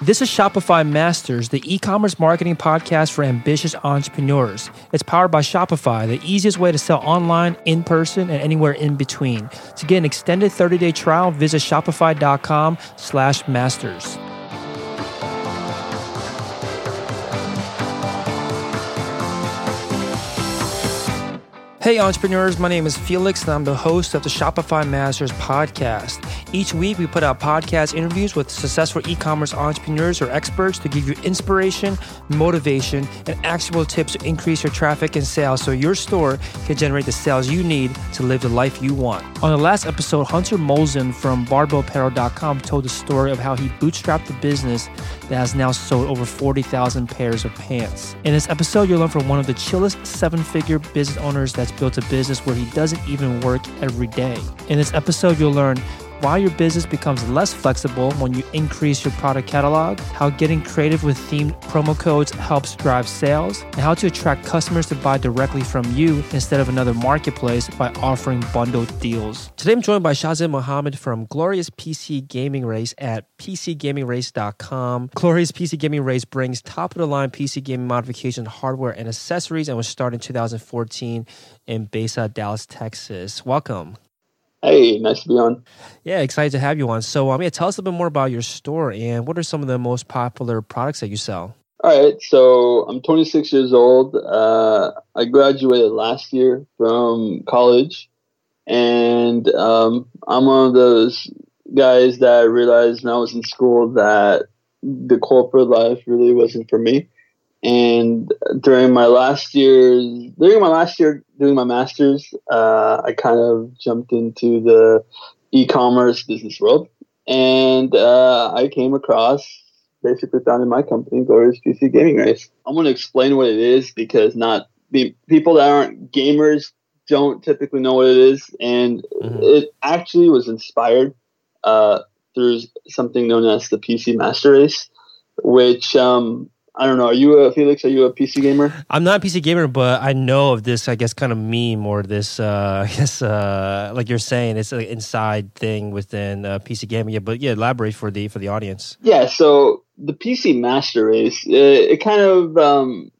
This is Shopify Masters, the e commerce marketing podcast for ambitious entrepreneurs. It's powered by Shopify, the easiest way to sell online, in person, and anywhere in between. To get an extended 30 day trial, visit shopify.com slash masters. Hey, entrepreneurs, my name is Felix, and I'm the host of the Shopify Masters podcast. Each week, we put out podcast interviews with successful e commerce entrepreneurs or experts to give you inspiration, motivation, and actionable tips to increase your traffic and sales so your store can generate the sales you need to live the life you want. On the last episode, Hunter Molzen from barbellapparel.com told the story of how he bootstrapped the business that has now sold over 40,000 pairs of pants. In this episode, you'll learn from one of the chillest seven figure business owners that's built a business where he doesn't even work every day. In this episode, you'll learn why your business becomes less flexible when you increase your product catalog, how getting creative with themed promo codes helps drive sales, and how to attract customers to buy directly from you instead of another marketplace by offering bundled deals. Today I'm joined by Shahzad Mohammed from Glorious PC Gaming Race at PCGamingRace.com. Glorious PC Gaming Race brings top of the line PC gaming modification hardware and accessories and was started in 2014 in Besa, Dallas, Texas. Welcome. Hey, nice to be on. Yeah, excited to have you on. So, um, yeah, tell us a little bit more about your store and what are some of the most popular products that you sell? All right, so I'm 26 years old. Uh, I graduated last year from college, and um, I'm one of those guys that realized when I was in school that the corporate life really wasn't for me. And during my last year, during my last year doing my master's, uh, I kind of jumped into the e-commerce business world, and uh, I came across basically founded my company, Glorious PC Gaming Race. I'm going to explain what it is because not the people that aren't gamers don't typically know what it is, and mm-hmm. it actually was inspired uh, through something known as the PC Master Race, which um, I don't know. Are you a Felix? Are you a PC gamer? I'm not a PC gamer, but I know of this. I guess kind of meme or this. Uh, I guess uh, like you're saying, it's an inside thing within uh, PC gaming. Yeah, but yeah, elaborate for the for the audience. Yeah. So the PC Master Race, it, uh, it kind of um,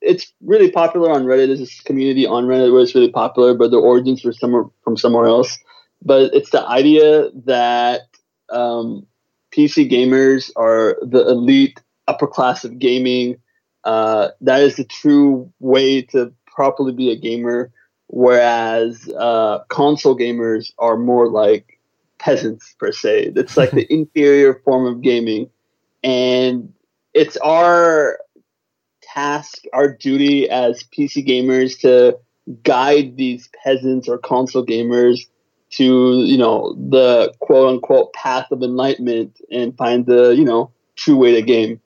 it's really popular on Reddit. There's this community on Reddit where it's really popular, but the origins were somewhere from somewhere else. But it's the idea that um, PC gamers are the elite upper class of gaming. Uh, that is the true way to properly be a gamer. Whereas uh, console gamers are more like peasants per se. It's like the inferior form of gaming, and it's our task, our duty as PC gamers to guide these peasants or console gamers to you know the quote unquote path of enlightenment and find the you know true way to game.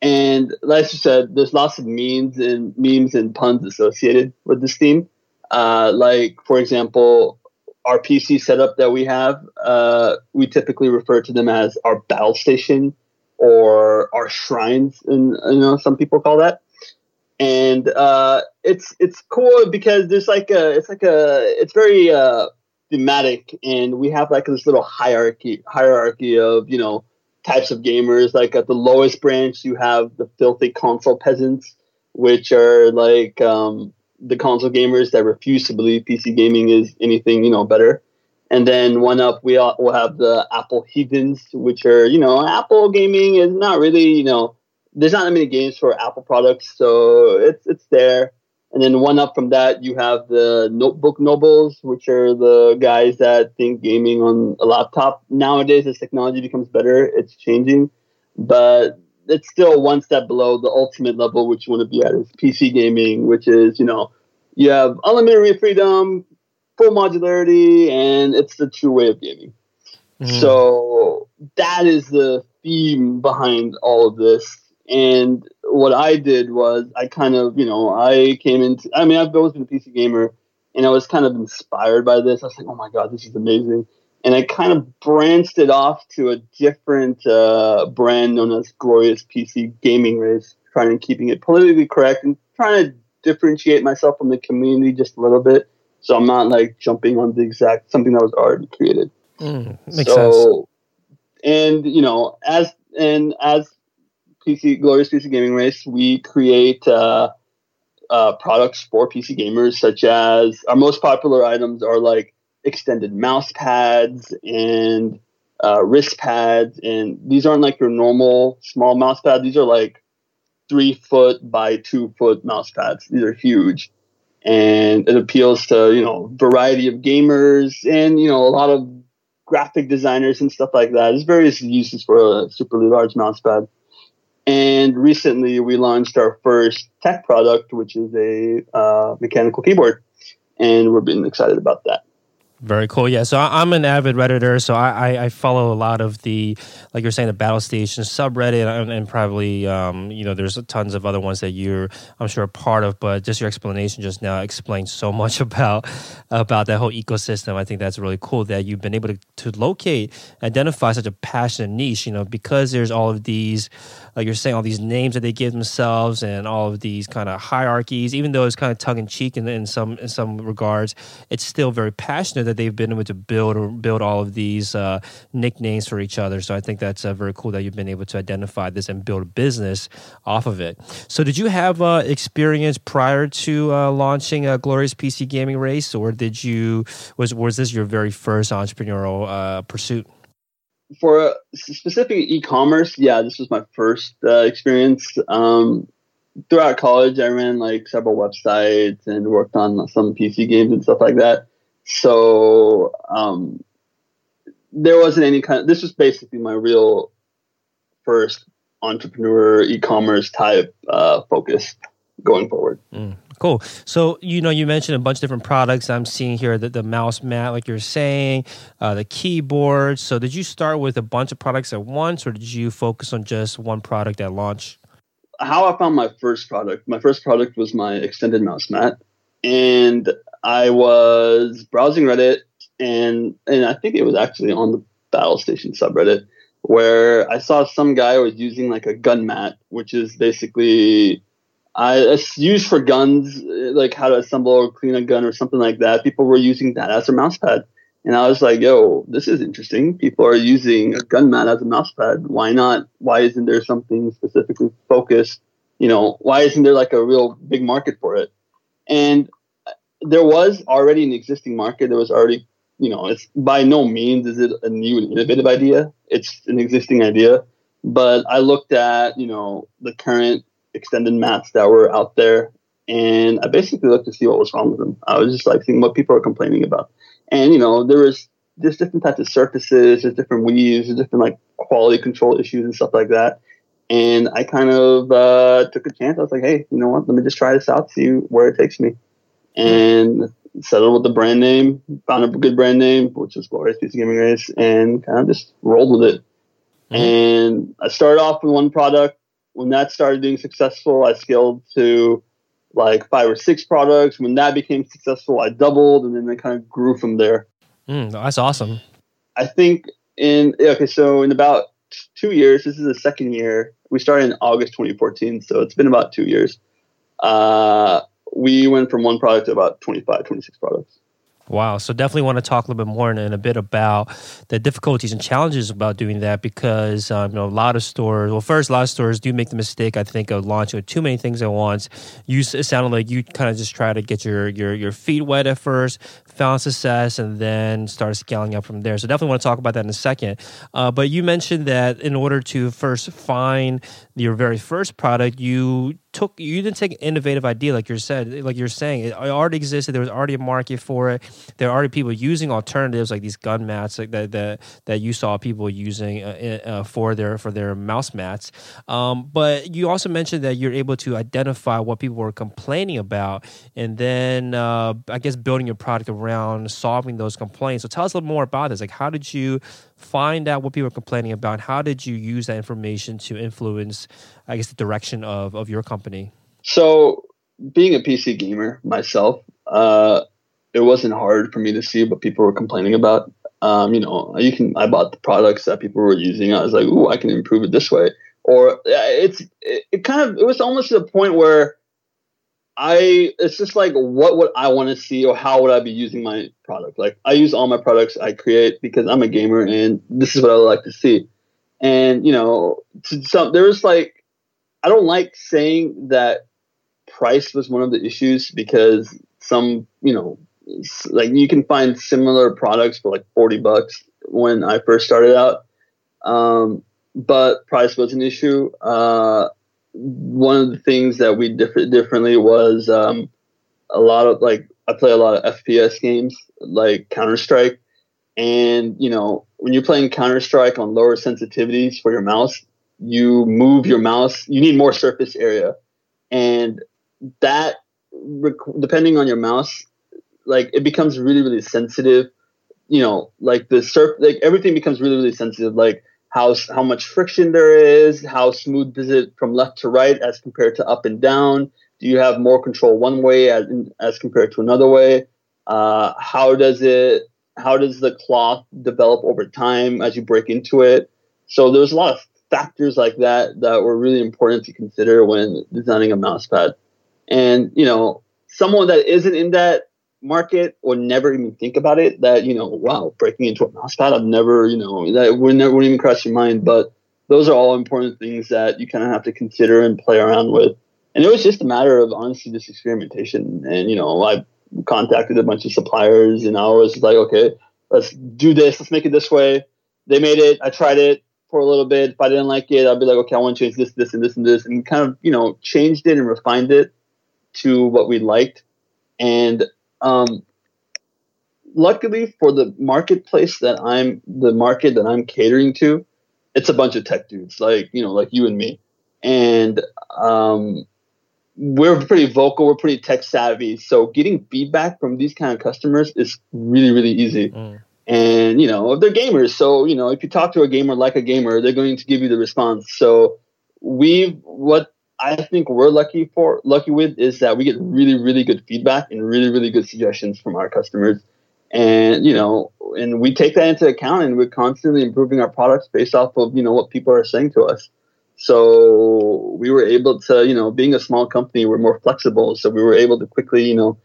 And like you said, there's lots of memes and memes and puns associated with this theme. Uh, like, for example, our PC setup that we have, uh, we typically refer to them as our battle station or our shrines, and you know some people call that. And uh, it's it's cool because there's like a it's like a it's very uh, thematic, and we have like this little hierarchy hierarchy of you know types of gamers. Like at the lowest branch, you have the filthy console peasants, which are like um, the console gamers that refuse to believe PC gaming is anything you know better. And then one up, we all, will have the Apple heathens, which are you know Apple gaming is not really you know there's not that many games for Apple products, so it's it's there. And then one up from that, you have the notebook nobles, which are the guys that think gaming on a laptop. Nowadays, as technology becomes better, it's changing, but it's still one step below the ultimate level, which you want to be at is PC gaming, which is, you know, you have unlimited freedom, full modularity, and it's the true way of gaming. Mm. So that is the theme behind all of this. And what I did was I kind of, you know, I came into, I mean, I've always been a PC gamer and I was kind of inspired by this. I was like, oh my God, this is amazing. And I kind of branched it off to a different uh, brand known as Glorious PC Gaming Race, trying to keeping it politically correct and trying to differentiate myself from the community just a little bit. So I'm not like jumping on the exact something that was already created. Mm, makes so, sense and you know, as and as PC Glorious PC Gaming Race, we create uh, uh, products for PC gamers, such as our most popular items are like extended mouse pads and uh, wrist pads, and these aren't like your normal small mouse pad. These are like three foot by two foot mouse pads. These are huge, and it appeals to you know variety of gamers and you know a lot of graphic designers and stuff like that. There's various uses for a super large mouse pad. And recently, we launched our first tech product, which is a uh, mechanical keyboard, and we're being excited about that. Very cool. Yeah. So I'm an avid Redditor. So I, I, follow a lot of the, like you're saying, the Battle Station subreddit and, and probably, um, you know, there's tons of other ones that you're, I'm sure, a part of. But just your explanation just now explains so much about about that whole ecosystem. I think that's really cool that you've been able to, to locate, identify such a passionate niche, you know, because there's all of these, like you're saying, all these names that they give themselves and all of these kind of hierarchies, even though it's kind of tongue in cheek in some in some regards, it's still very passionate that they've been able to build build all of these uh, nicknames for each other. So I think that's uh, very cool that you've been able to identify this and build a business off of it. So did you have uh, experience prior to uh, launching a Glorious PC Gaming Race, or did you was was this your very first entrepreneurial uh, pursuit? For specific e-commerce, yeah, this was my first uh, experience. Um, throughout college, I ran like several websites and worked on some PC games and stuff like that. So um, there wasn't any kind of, this was basically my real first entrepreneur e-commerce type uh, focus going forward. Mm, cool. So you know, you mentioned a bunch of different products. I'm seeing here that the mouse mat, like you're saying, uh, the keyboard. So did you start with a bunch of products at once, or did you focus on just one product at launch? How I found my first product. My first product was my extended mouse mat, and I was browsing Reddit, and and I think it was actually on the Battle Station subreddit where I saw some guy was using like a gun mat, which is basically I it's used for guns, like how to assemble or clean a gun or something like that. People were using that as a mouse pad. And I was like, yo, this is interesting. People are using a gun mat as a mouse pad. Why not? Why isn't there something specifically focused? You know, why isn't there like a real big market for it? And there was already an existing market. There was already, you know, it's by no means is it a new and innovative idea. It's an existing idea. But I looked at, you know, the current extended mats that were out there and I basically looked to see what was wrong with them. I was just like seeing what people are complaining about. And, you know, there was there's different types of surfaces, there's different weaves, there's different like quality control issues and stuff like that. And I kind of uh, took a chance. I was like, hey, you know what? Let me just try this out, see where it takes me and settled with the brand name, found a good brand name, which is Glorious PC Gaming Race, and kind of just rolled with it. Mm-hmm. And I started off with one product. When that started being successful, I scaled to like five or six products. When that became successful, I doubled, and then it kind of grew from there. Mm, that's awesome. I think in okay, so in about two years, this is the second year. We started in August 2014, so it's been about two years. Uh, we went from one product to about 25, 26 products. Wow. So definitely want to talk a little bit more in, a bit about the difficulties and challenges about doing that because um, you know a lot of stores. Well, first, a lot of stores do make the mistake I think of launching too many things at once. You it sounded like you kind of just try to get your your your feet wet at first, found success, and then started scaling up from there. So definitely want to talk about that in a second. Uh, but you mentioned that in order to first find your very first product, you took you didn't take an innovative idea like you said like you're saying. It already existed. There was already a market for it. There are already people using alternatives like these gun mats like that that, that you saw people using uh, uh, for their for their mouse mats. Um, but you also mentioned that you're able to identify what people were complaining about and then uh, i guess building your product around solving those complaints. So tell us a little more about this. Like how did you find out what people are complaining about. How did you use that information to influence, I guess, the direction of, of your company? So, being a PC gamer myself, uh, it wasn't hard for me to see what people were complaining about. Um, you know, you can. I bought the products that people were using. I was like, "Ooh, I can improve it this way." Or it's it, it kind of it was almost to the point where I it's just like what would I want to see or how would I be using my product? Like I use all my products I create because I'm a gamer and this is what I would like to see. And you know, some there's like I don't like saying that price was one of the issues because some you know like you can find similar products for like 40 bucks when I first started out. Um, but price was an issue. Uh, one of the things that we did differently was um, a lot of like I play a lot of FPS games like Counter Strike, and you know when you're playing Counter Strike on lower sensitivities for your mouse, you move your mouse. You need more surface area, and that depending on your mouse, like it becomes really really sensitive. You know, like the surf, like everything becomes really really sensitive. Like how how much friction there is, how smooth is it from left to right as compared to up and down. Do you have more control one way as as compared to another way? Uh, how does it how does the cloth develop over time as you break into it? So there's a lot of factors like that that were really important to consider when designing a mouse pad. And you know, someone that isn't in that market or never even think about it that you know wow breaking into a mouse pad i've never you know that would never would even cross your mind. But those are all important things that you kind of have to consider and play around with. And it was just a matter of honestly just experimentation. And you know i contacted a bunch of suppliers and i was like okay let's do this. Let's make it this way. They made it. I tried it for a little bit. If i didn't like it i'd be like okay i want to change this this and this and this and kind of you know changed it and refined it to what we liked. And um, luckily for the marketplace that I'm, the market that I'm catering to, it's a bunch of tech dudes like you know, like you and me, and um, we're pretty vocal, we're pretty tech savvy. So getting feedback from these kind of customers is really, really easy. Mm. And you know, they're gamers, so you know, if you talk to a gamer like a gamer, they're going to give you the response. So we what I think we're lucky for lucky with is that we get really really good feedback and really really good suggestions from our customers, and you know, and we take that into account and we're constantly improving our products based off of you know what people are saying to us. So we were able to you know being a small company we're more flexible, so we were able to quickly you know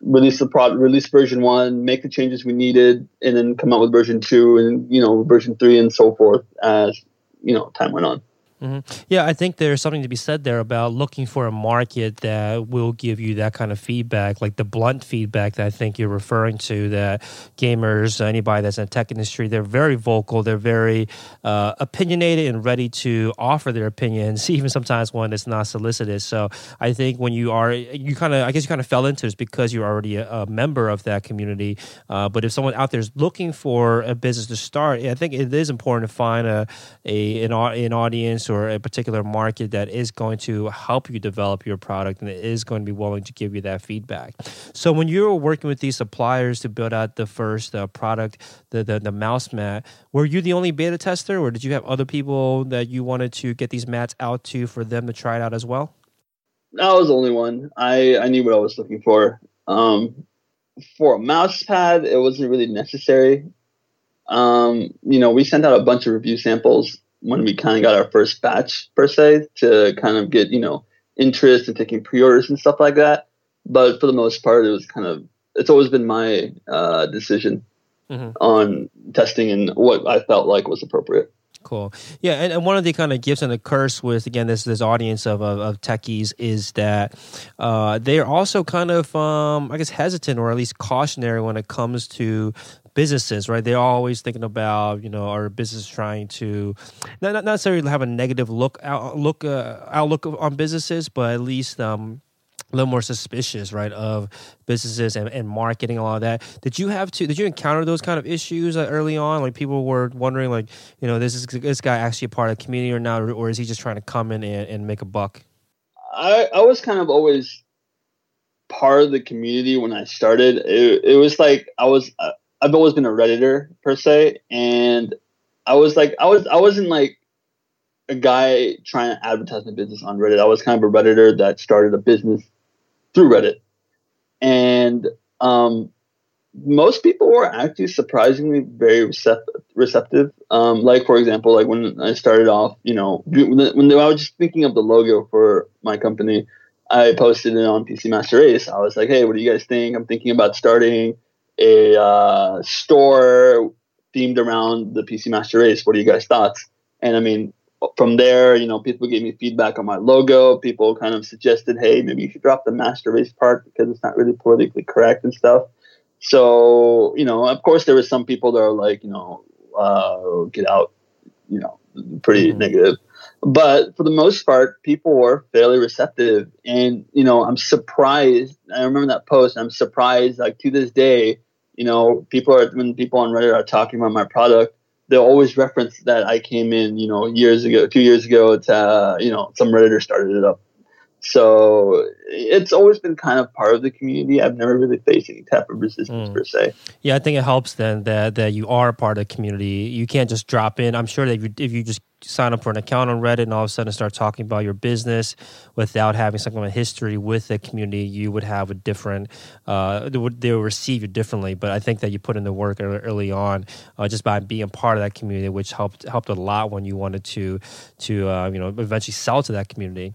release the product, release version one, make the changes we needed, and then come out with version two and you know version three and so forth as you know time went on. Mm-hmm. Yeah, I think there's something to be said there about looking for a market that will give you that kind of feedback, like the blunt feedback that I think you're referring to. That gamers, anybody that's in the tech industry, they're very vocal, they're very uh, opinionated and ready to offer their opinions, even sometimes when it's not solicited. So I think when you are, you kind of, I guess you kind of fell into this because you're already a, a member of that community. Uh, but if someone out there is looking for a business to start, I think it is important to find a, a an, an audience or a particular market that is going to help you develop your product and is going to be willing to give you that feedback. So when you were working with these suppliers to build out the first uh, product, the, the the mouse mat, were you the only beta tester, or did you have other people that you wanted to get these mats out to for them to try it out as well? I was the only one. I I knew what I was looking for. Um, for a mouse pad, it wasn't really necessary. Um, you know, we sent out a bunch of review samples when we kind of got our first batch per se to kind of get you know interest and taking pre-orders and stuff like that. But for the most part, it was kind of it's always been my uh, decision mm-hmm. on testing and what I felt like was appropriate. Cool. Yeah, and, and, one of the kind of gifts and the curse with again this this audience of of, of techies is that uh, they're also kind of um, I guess hesitant or at least cautionary when it comes to businesses, right? They're always thinking about, you know, our business trying to not, not necessarily have a negative look out, look uh, outlook on businesses, but at least um, a little more suspicious, right, of businesses and, and marketing all of that. Did you have to? Did you encounter those kind of issues uh, early on? Like people were wondering, like, you know, this is this guy actually a part of the community or not, or, or is he just trying to come in and, and make a buck? I I was kind of always part of the community when I started. It, it was like I was uh, I've always been a redditor per se, and I was like I was I wasn't like a guy trying to advertise my business on Reddit. I was kind of a redditor that started a business through Reddit, and um, most people were actually surprisingly very receptive. receptive. Um, like for example, like when I started off, you know, when, when I was just thinking of the logo for my company, I posted it on PC Master Race. I was like, hey, what do you guys think? I'm thinking about starting a uh, store themed around the PC Master Race. What are you guys' thoughts? And I mean, from there, you know, people gave me feedback on my logo. People kind of suggested, hey, maybe you should drop the Master Race part because it's not really politically correct and stuff. So, you know, of course, there were some people that are like, you know, uh, get out, you know, pretty mm-hmm. negative. But for the most part, people were fairly receptive. And, you know, I'm surprised. I remember that post. I'm surprised, like, to this day, you know, people are, when people on Reddit are talking about my product, they'll always reference that I came in, you know, years ago, two years ago to, uh, you know, some Redditor started it up. So it's always been kind of part of the community. I've never really faced any type of resistance mm. per se. Yeah, I think it helps then that that you are part of the community. You can't just drop in. I'm sure that if you, if you just sign up for an account on Reddit and all of a sudden start talking about your business without having some kind of history with the community, you would have a different, uh, they, would, they would receive you differently. But I think that you put in the work early on uh, just by being part of that community, which helped helped a lot when you wanted to to uh, you know eventually sell to that community.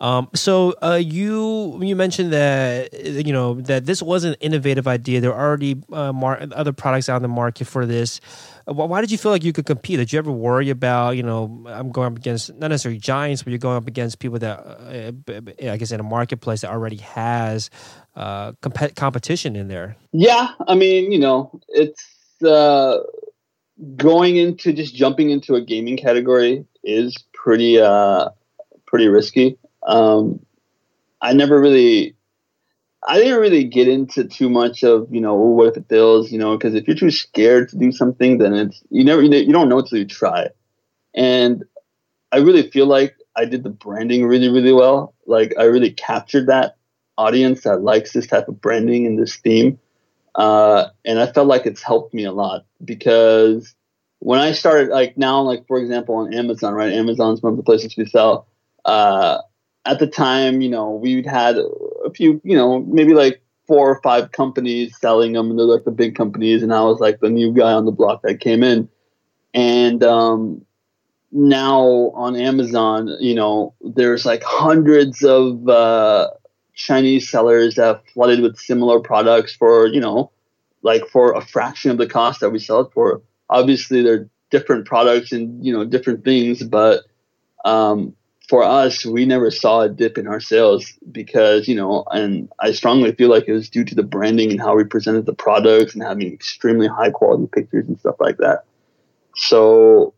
Um, so uh, you you mentioned that you know that this was an innovative idea. There are already uh, mar- other products out in the market for this. Why did you feel like you could compete? Did you ever worry about, you know, I'm going up against not necessarily giants, but you're going up against people that, uh, I guess, in a marketplace that already has uh, comp- competition in there? Yeah, I mean, you know, it's uh, going into just jumping into a gaming category is pretty uh, pretty risky. Um, I never really I didn't really get into too much of you know what if it fails, you know, because if you're too scared to do something, then it's you never you don't know until you try. And I really feel like I did the branding really really well. Like I really captured that audience that likes this type of branding and this theme, uh, and I felt like it's helped me a lot because when I started like now like for example on Amazon, right? Amazon's one of the places we sell. Uh, at the time, you know, we'd had a few, you know, maybe like four or five companies selling them, and they're like the big companies, and I was like the new guy on the block that came in. And um, now on Amazon, you know, there's like hundreds of uh, Chinese sellers that flooded with similar products for, you know, like for a fraction of the cost that we sell it for. Obviously, they're different products and you know different things, but um, for us, we never saw a dip in our sales because, you know, and I strongly feel like it was due to the branding and how we presented the products and having extremely high quality pictures and stuff like that. So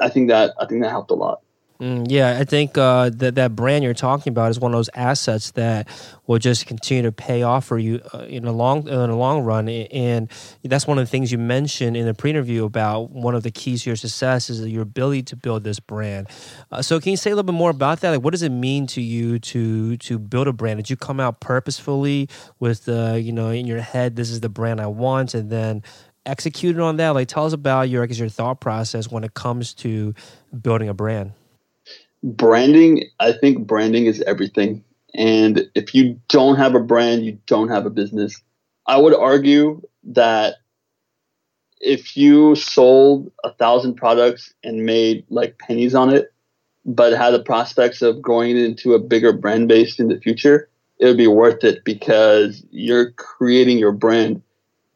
I think that I think that helped a lot. Mm, yeah, I think uh, that that brand you're talking about is one of those assets that will just continue to pay off for you uh, in the long in the long run. And that's one of the things you mentioned in the pre-interview about one of the keys to your success is your ability to build this brand. Uh, so, can you say a little bit more about that? Like, what does it mean to you to to build a brand? Did you come out purposefully with the you know in your head, this is the brand I want, and then executed on that? Like, tell us about your I guess your thought process when it comes to building a brand branding, I think branding is everything. And if you don't have a brand, you don't have a business. I would argue that if you sold a thousand products and made like pennies on it, but had the prospects of growing into a bigger brand base in the future, it would be worth it because you're creating your brand.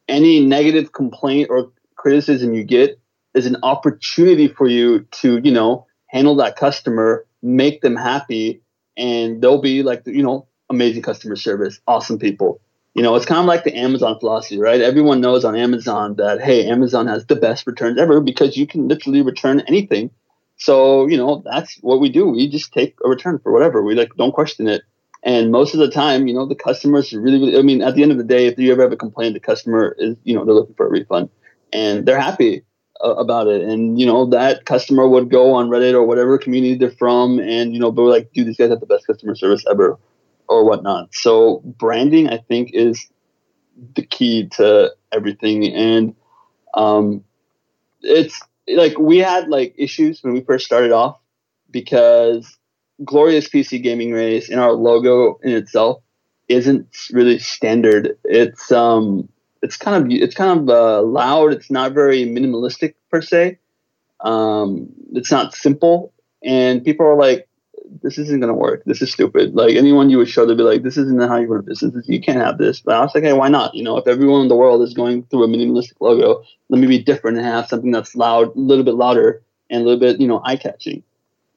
Any negative complaint or criticism you get is an opportunity for you to, you know, handle that customer, make them happy, and they'll be like, you know, amazing customer service, awesome people. You know, it's kind of like the Amazon philosophy, right? Everyone knows on Amazon that, hey, Amazon has the best returns ever because you can literally return anything. So, you know, that's what we do. We just take a return for whatever. We like don't question it. And most of the time, you know, the customers really, really, I mean, at the end of the day, if you ever have a complaint, the customer is, you know, they're looking for a refund and they're happy about it. And, you know, that customer would go on Reddit or whatever community they're from and, you know, be like, dude, these guys have the best customer service ever or whatnot. So branding, I think, is the key to everything. And um, it's like we had like issues when we first started off because Glorious PC Gaming Race in our logo in itself isn't really standard. It's um it's kind of it's kind of uh, loud. It's not very minimalistic per se. Um, it's not simple, and people are like this isn't gonna work. This is stupid. Like anyone you would show, they'd be like, this isn't how you run a business. You can't have this. But I was like, hey, why not? You know, if everyone in the world is going through a minimalistic logo, let me be different and have something that's loud, a little bit louder, and a little bit, you know, eye catching.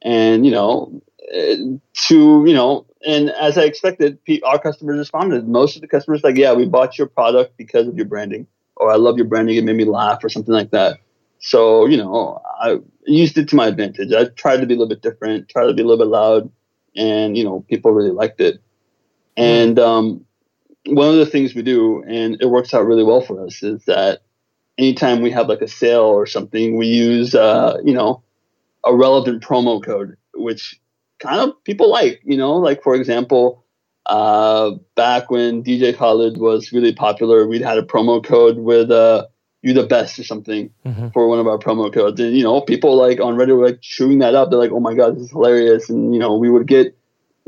And you know, to you know, and as I expected, our customers responded. Most of the customers like, yeah, we bought your product because of your branding, or I love your branding. It made me laugh, or something like that. So you know, I used it to my advantage. I tried to be a little bit different, tried to be a little bit loud, and you know, people really liked it. And um, one of the things we do, and it works out really well for us, is that anytime we have like a sale or something, we use uh, you know a relevant promo code, which kind of people like. You know, like for example, uh, back when DJ Khaled was really popular, we'd had a promo code with uh, "You the Best" or something mm-hmm. for one of our promo codes, and you know, people like on Reddit were like chewing that up. They're like, "Oh my god, this is hilarious!" And you know, we would get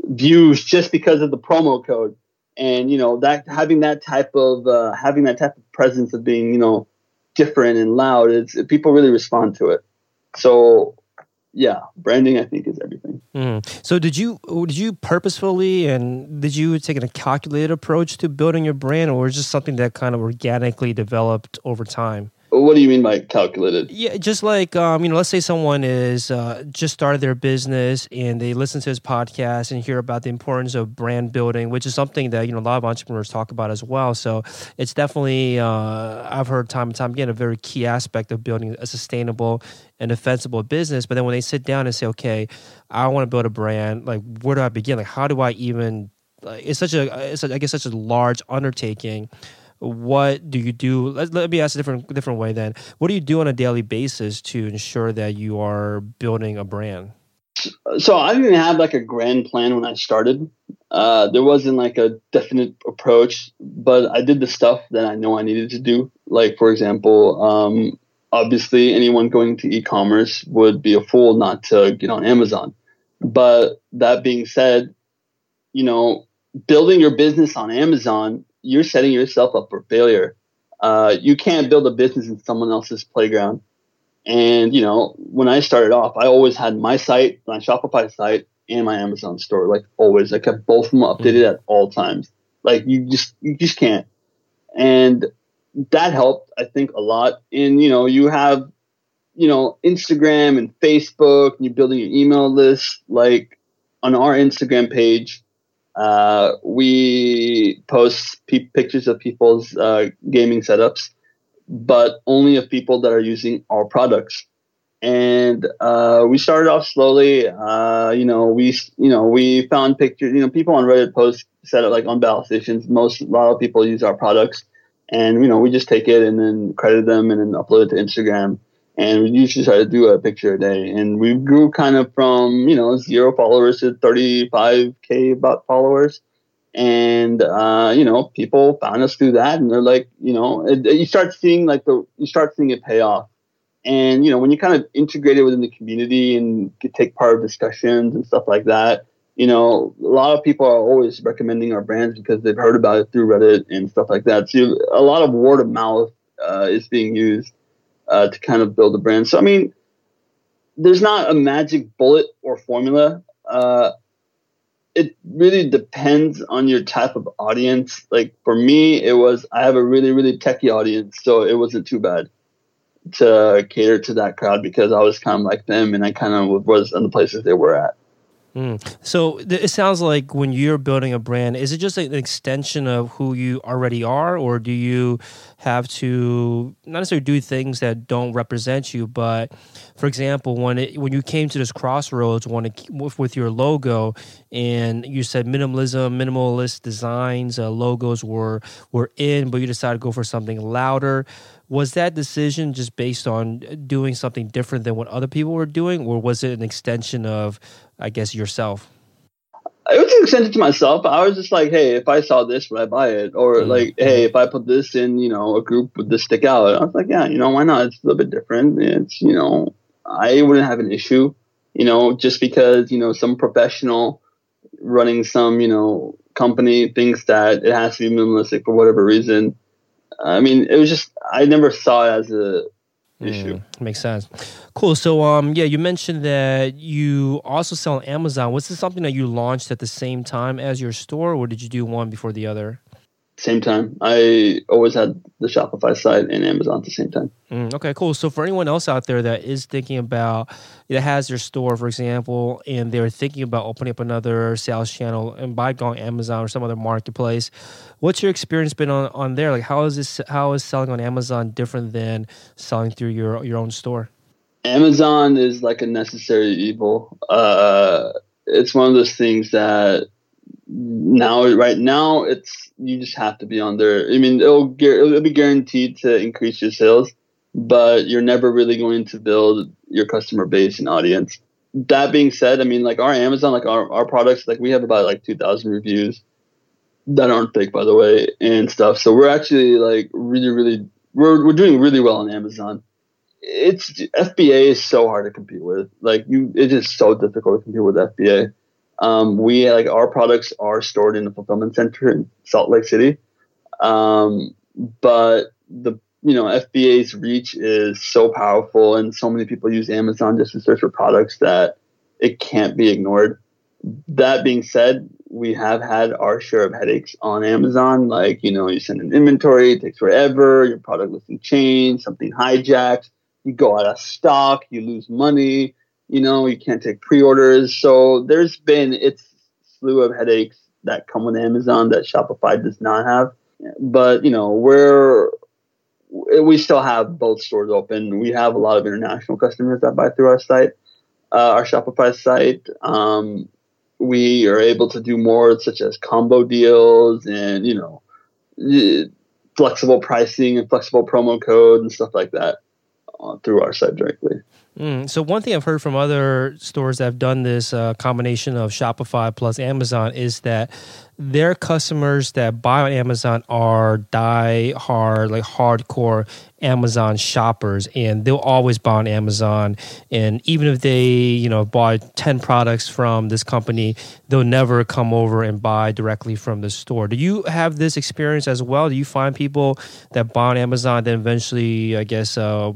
views just because of the promo code. And you know that having that type of uh, having that type of presence of being you know different and loud, it's people really respond to it. So yeah, branding I think is everything. Mm. So did you did you purposefully and did you take a calculated approach to building your brand, or just something that kind of organically developed over time? What do you mean by calculated? Yeah, just like um, you know, let's say someone is uh, just started their business and they listen to his podcast and hear about the importance of brand building, which is something that you know a lot of entrepreneurs talk about as well. So it's definitely uh, I've heard time and time again a very key aspect of building a sustainable and defensible business. But then when they sit down and say, okay, I want to build a brand, like where do I begin? Like how do I even? Like, it's such a it's a, I guess such a large undertaking what do you do? Let, let me ask a different different way then. What do you do on a daily basis to ensure that you are building a brand? So i didn't have like a grand plan when i started. Uh, there wasn't like a definite approach but i did the stuff that i know i needed to do. Like for example um, obviously anyone going to e-commerce would be a fool not to get on amazon. But that being said you know building your business on amazon you're setting yourself up for failure. Uh, you can't build a business in someone else's playground. And you know, when I started off, I always had my site, my Shopify site, and my Amazon store. Like always, I kept both of them updated mm-hmm. at all times. Like you just you just can't. And that helped, I think, a lot. And you know, you have you know Instagram and Facebook, and you're building your email list. Like on our Instagram page, uh, we post pe- pictures of people's uh, gaming setups, but only of people that are using our products. And uh, we started off slowly. Uh, you know, we you know we found pictures. You know, people on Reddit post set like on battle stations. Most a lot of people use our products, and you know we just take it and then credit them and then upload it to Instagram and we usually try to do a picture a day. And we grew kind of from you know zero followers to 35k about followers, and uh, you know people found us through that, and they're like, you know, it, you start seeing like the you start seeing it pay off. And you know when you kind of integrate it within the community and take part of discussions and stuff like that, you know, a lot of people are always recommending our brands because they've heard about it through Reddit and stuff like that. So a lot of word of mouth uh, is being used uh, to kind of build a brand. So I mean, there's not a magic bullet or formula. Uh, it really depends on your type of audience. Like for me, it was I have a really really techie audience, so it wasn't too bad to cater to that crowd because I was kind of like them, and I kind of was in the places they were at. Mm. So it sounds like when you're building a brand, is it just an extension of who you already are, or do you have to not necessarily do things that don't represent you? But for example, when it when you came to this crossroads, when it, with, your logo, and you said minimalism, minimalist designs, uh, logos were were in, but you decided to go for something louder was that decision just based on doing something different than what other people were doing or was it an extension of i guess yourself? It was extension to myself i was just like hey if i saw this would i buy it? Or mm-hmm. like hey if i put this in you know a group would this stick out? I was like yeah you know why not? It's a little bit different. It's you know i wouldn't have an issue you know just because you know some professional running some you know company thinks that it has to be minimalistic for whatever reason. I mean, it was just I never saw it as a issue. Mm, makes sense. Cool. So, um, yeah, you mentioned that you also sell on Amazon. Was this something that you launched at the same time as your store, or did you do one before the other? Same time. I always had the Shopify site and Amazon at the same time. Mm, okay, cool. So for anyone else out there that is thinking about that has their store, for example, and they're thinking about opening up another sales channel and by going Amazon or some other marketplace, what's your experience been on, on there? Like how is this how is selling on Amazon different than selling through your your own store? Amazon is like a necessary evil. Uh, it's one of those things that now right now it's you just have to be on there. I mean, it'll it'll be guaranteed to increase your sales, but you're never really going to build your customer base and audience. That being said, I mean, like our Amazon, like our, our products, like we have about like 2,000 reviews that aren't fake, by the way, and stuff. So we're actually like really, really, we're, we're doing really well on Amazon. It's FBA is so hard to compete with. Like you, it's just so difficult to compete with FBA. Um, we like our products are stored in the fulfillment center in Salt Lake City, um, but the you know FBA's reach is so powerful, and so many people use Amazon just to search for products that it can't be ignored. That being said, we have had our share of headaches on Amazon. Like you know, you send an inventory, it takes forever. Your product listing changed, something hijacked. You go out of stock, you lose money you know, you can't take pre-orders. So there's been its slew of headaches that come with Amazon that Shopify does not have. But you know, we're we still have both stores open. We have a lot of international customers that buy through our site, uh, our Shopify site. Um, we are able to do more, such as combo deals and you know, flexible pricing and flexible promo code and stuff like that through our site directly. Mm, so one thing I've heard from other stores that have done this uh, combination of Shopify plus Amazon is that their customers that buy on Amazon are die hard, like hardcore Amazon shoppers, and they'll always buy on Amazon. And even if they, you know, buy ten products from this company, they'll never come over and buy directly from the store. Do you have this experience as well? Do you find people that buy on Amazon then eventually, I guess, uh,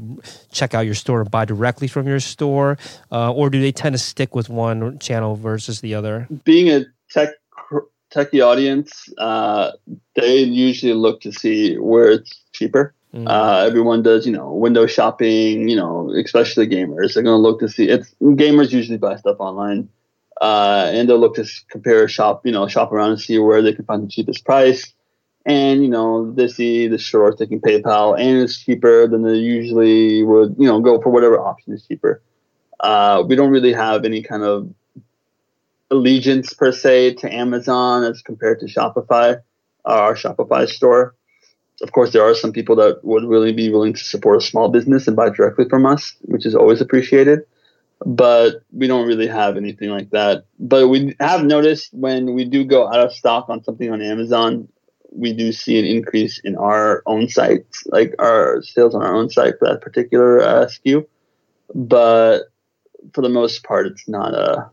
check out your store and buy directly from your store, uh, or do they tend to stick with one channel versus the other? Being a tech techie audience, uh, they usually look to see where it's cheaper. Mm-hmm. Uh, everyone does, you know, window shopping. You know, especially gamers. They're going to look to see. It's gamers usually buy stuff online, uh, and they'll look to compare, shop, you know, shop around and see where they can find the cheapest price. And you know, they see the store taking PayPal and it's cheaper than they usually would. You know, go for whatever option is cheaper. Uh, we don't really have any kind of allegiance per se to Amazon as compared to Shopify, uh, our Shopify store. Of course, there are some people that would really be willing to support a small business and buy directly from us, which is always appreciated. But we don't really have anything like that. But we have noticed when we do go out of stock on something on Amazon, we do see an increase in our own sites, like our sales on our own site for that particular uh, SKU. But for the most part, it's not a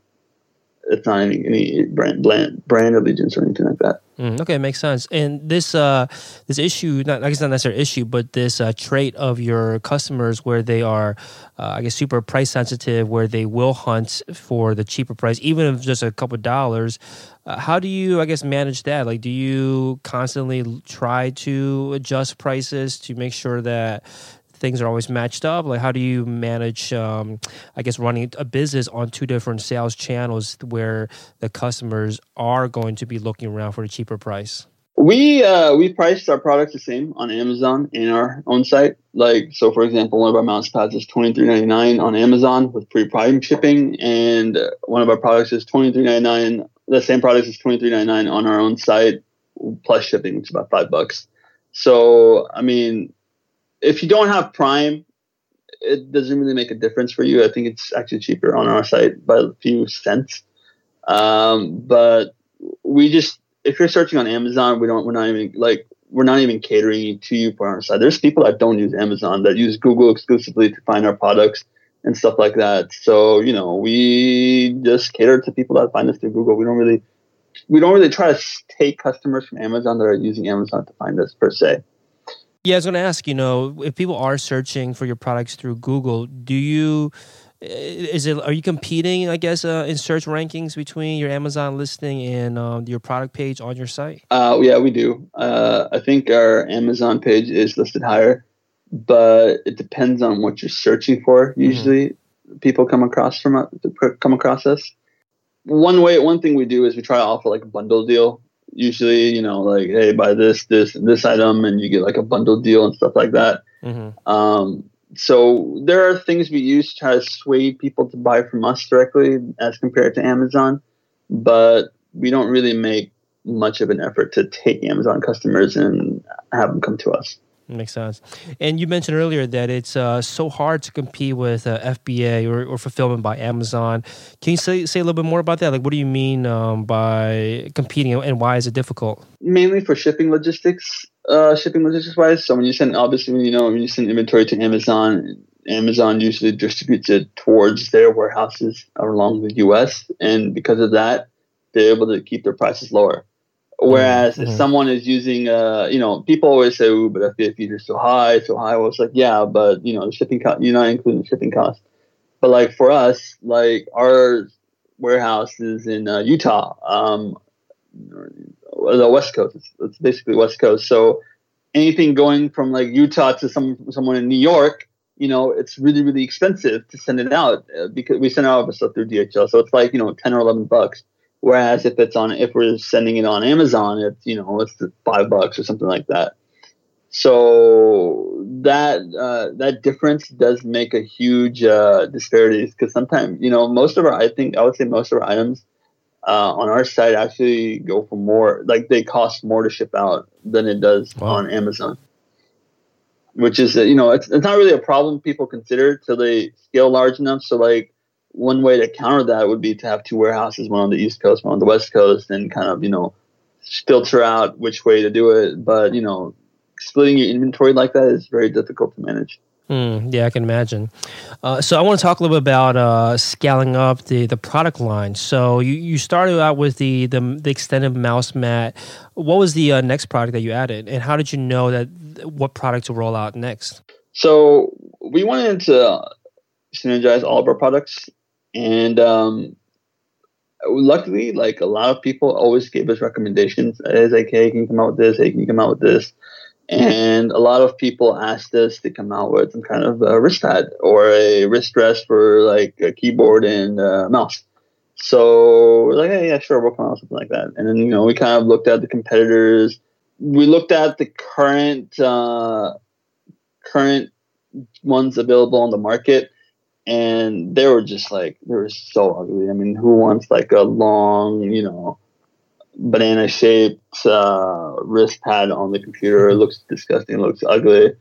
it's not any, any brand, brand brand allegiance or anything like that. Mm, okay, makes sense. And this uh, this issue, not I guess not necessarily issue, but this uh, trait of your customers where they are, uh, I guess, super price sensitive, where they will hunt for the cheaper price, even if just a couple of dollars. Uh, how do you, I guess, manage that? Like, do you constantly try to adjust prices to make sure that things are always matched up? Like, how do you manage, um, I guess, running a business on two different sales channels where the customers are going to be looking around for a cheaper price? We uh, we priced our products the same on Amazon and our own site. Like so, for example, one of our mouse pads is twenty three ninety nine on Amazon with free Prime shipping, and one of our products is twenty three ninety nine. The same product is twenty three ninety nine on our own site plus shipping, which is about five bucks. So I mean, if you don't have Prime, it doesn't really make a difference for you. I think it's actually cheaper on our site by a few cents. Um, but we just, if you're searching on Amazon, we don't, we're not even like, we're not even catering to you for our side. There's people that don't use Amazon that use Google exclusively to find our products and stuff like that. So, you know, we just cater to people that find us through Google. We don't really, we don't really try to take customers from Amazon that are using Amazon to find us per se. Yeah, I was going to ask. You know, if people are searching for your products through Google, do you is it are you competing i guess uh, in search rankings between your amazon listing and um, your product page on your site uh, yeah we do uh, i think our amazon page is listed higher but it depends on what you're searching for mm-hmm. usually mm-hmm. people come across from uh, come across us one way one thing we do is we try to offer like a bundle deal usually you know like hey buy this this and this item and you get like a bundle deal and stuff like that mm-hmm. um, so there are things we use to try to sway people to buy from us directly as compared to Amazon, but we don't really make much of an effort to take Amazon customers and have them come to us. Makes sense. And you mentioned earlier that it's uh, so hard to compete with uh, FBA or, or, fulfillment by Amazon. Can you say, say a little bit more about that? Like, what do you mean um, by competing and why is it difficult? Mainly for shipping logistics uh, shipping logistics wise. So when you send, obviously, you know, when you send inventory to Amazon, Amazon usually distributes it towards their warehouses along the U.S. And because of that, they're able to keep their prices lower. Whereas mm-hmm. if someone is using, uh, you know, people always say, "Ooh, but FBA fees are so high, so high." Well, it's like, yeah, but you know, the shipping cost, you're not including the shipping cost. But like for us, like our warehouse is in uh, Utah. Um, the West Coast. It's, it's, basically West Coast. So anything going from like Utah to some someone in New York, you know, it's really really expensive to send it out uh, because we send out our stuff through DHL. So it's like you know ten or eleven bucks. Whereas if it's on if we're sending it on Amazon, it's you know it's five bucks or something like that. So that uh, that difference does make a huge uh, disparity because sometimes you know most of our I think I would say most of our items uh, on our site actually go for more like they cost more to ship out than it does wow. on amazon which is you know it's, it's not really a problem people consider till they scale large enough so like one way to counter that would be to have two warehouses one on the east coast one on the west coast and kind of you know filter out which way to do it but you know splitting your inventory like that is very difficult to manage Mm, yeah, I can imagine. Uh, so I want to talk a little bit about uh, scaling up the, the product line. So you, you started out with the, the, the extended mouse mat. What was the uh, next product that you added, and how did you know that what product to roll out next? So we wanted to synergize all of our products, and um, luckily, like a lot of people always gave us recommendations. As like, hey, can you come out with this? Hey, can you come out with this? And a lot of people asked us to come out with some kind of a wrist pad or a wrist rest for like a keyboard and a mouse. So we're like, hey, yeah, sure, we'll come out with something like that. And then, you know, we kind of looked at the competitors. We looked at the current, uh, current ones available on the market and they were just like, they were so ugly. I mean, who wants like a long, you know, banana shaped uh, wrist pad on the computer. It looks disgusting. It looks ugly.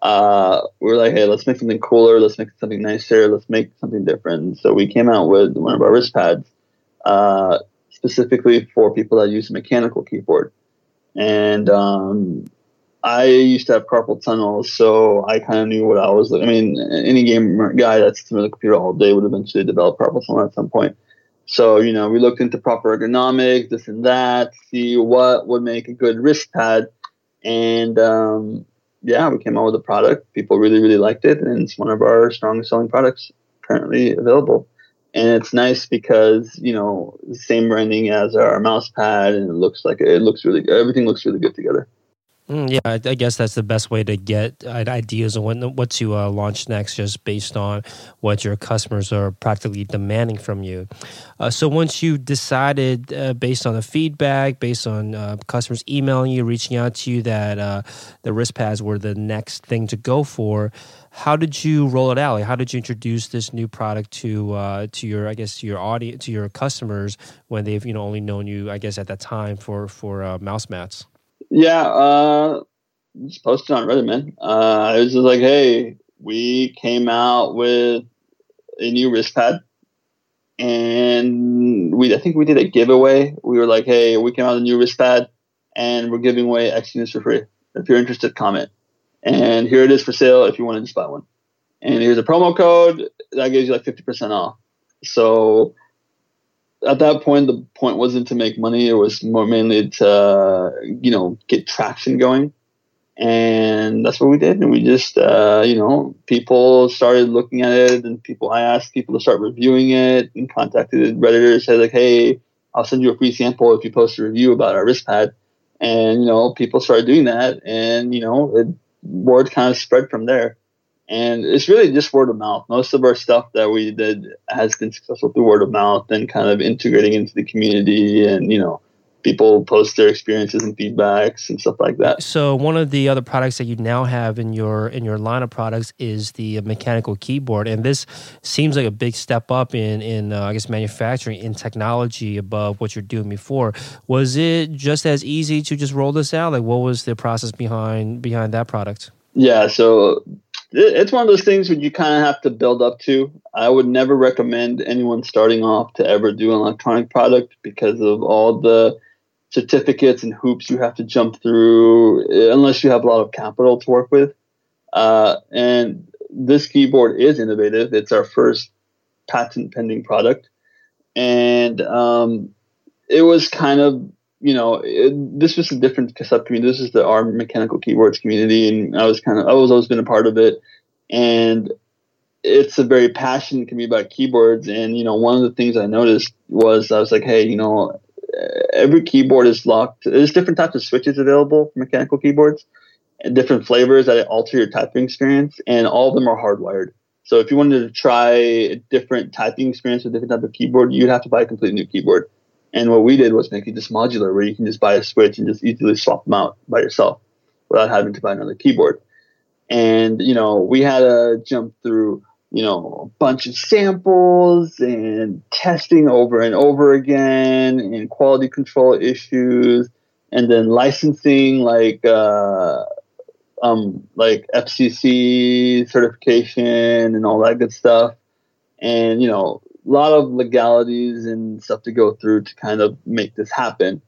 Uh, we are like, hey, let's make something cooler. Let's make something nicer. Let's make something different. So we came out with one of our wrist pads uh, specifically for people that use a mechanical keyboard. And um, I used to have carpal tunnel, so I kind of knew what I was. I mean, any gamer guy that's sitting at the computer all day would eventually develop carpal tunnel at some point. So, you know, we looked into proper ergonomics, this and that, see what would make a good wrist pad. And um, yeah, we came out with a product. People really, really liked it. And it's one of our strongest selling products currently available. And it's nice because, you know, same branding as our mouse pad and it looks like it looks really good. Everything looks really good together. Mm, yeah, I, I, guess that's the best way to get uh, ideas on what, what to uh, launch next, just based on what your customers are practically demanding from you. Uh, so once you decided, uh, based on the feedback, based on uh, customers emailing you, reaching out to you, that uh, the wrist pads were the next thing to go for, how did you roll it out? Like, how did you introduce this new product to to your, I guess, to your audience, to your customers when they've you know only known you, I guess, at that time for for mouse mats? Yeah, uh, just posted on Reddit, man. Uh, it was just like, hey, we came out with a new wrist pad, and we I think we did a giveaway. We were like, hey, we came out with a new wrist pad, and we're giving away X units for free. If you're interested, comment. And here it is for sale if you want to just buy one. And here's a promo code that gives you like 50% off. So at that point, the point wasn't to make money. It was more mainly to, you know, get traction going. and that's what we did. And we just, uh, you know, people started looking at it, and people. I asked people to start reviewing it, and contacted Redditors, said like, "Hey, I'll send you a free sample if you post a review about our wrist pad." And you know, people started doing that, and you know, it, word kind of spread from there. And it's really just word of mouth. Most of our stuff that we did has been successful through word of mouth and kind of integrating into the community and, you know, people post their experiences and feedbacks and stuff like that. So one of the other products that you now have in your in your line of products is the mechanical keyboard, and this seems like a big step up in in uh, I guess manufacturing in technology above what you're doing before. Was it just as easy to just roll this out? Like, what was the process behind behind that product? Yeah, so it's one of those things where you kind of have to build up to. I would never recommend anyone starting off to ever do an electronic product because of all the certificates and hoops you have to jump through uh, unless you have a lot of capital to work with. Uh, and this keyboard is innovative. It's our first patent pending product. And um, it was kind of, you know, it, this was a different sub community. This is the ARM mechanical keyboards community. And I was kind of, I was always been a part of it. And it's a very passionate community about keyboards. And, you know, one of the things I noticed was I was like, hey, you know, every keyboard is locked. There's different types of switches available for mechanical keyboards and different flavors that alter your typing experience, and all of them are hardwired. So if you wanted to try a different typing experience with a different type of keyboard, you'd have to buy a completely new keyboard. And what we did was make it just modular, where you can just buy a switch and just easily swap them out by yourself without having to buy another keyboard. And you know, we had to jump through you know, a bunch of samples and testing over and over again and quality control issues and then licensing like uh, um, like FCC certification and all that good stuff. And, you know, lot of legalities and stuff to go through to kind of make this happen.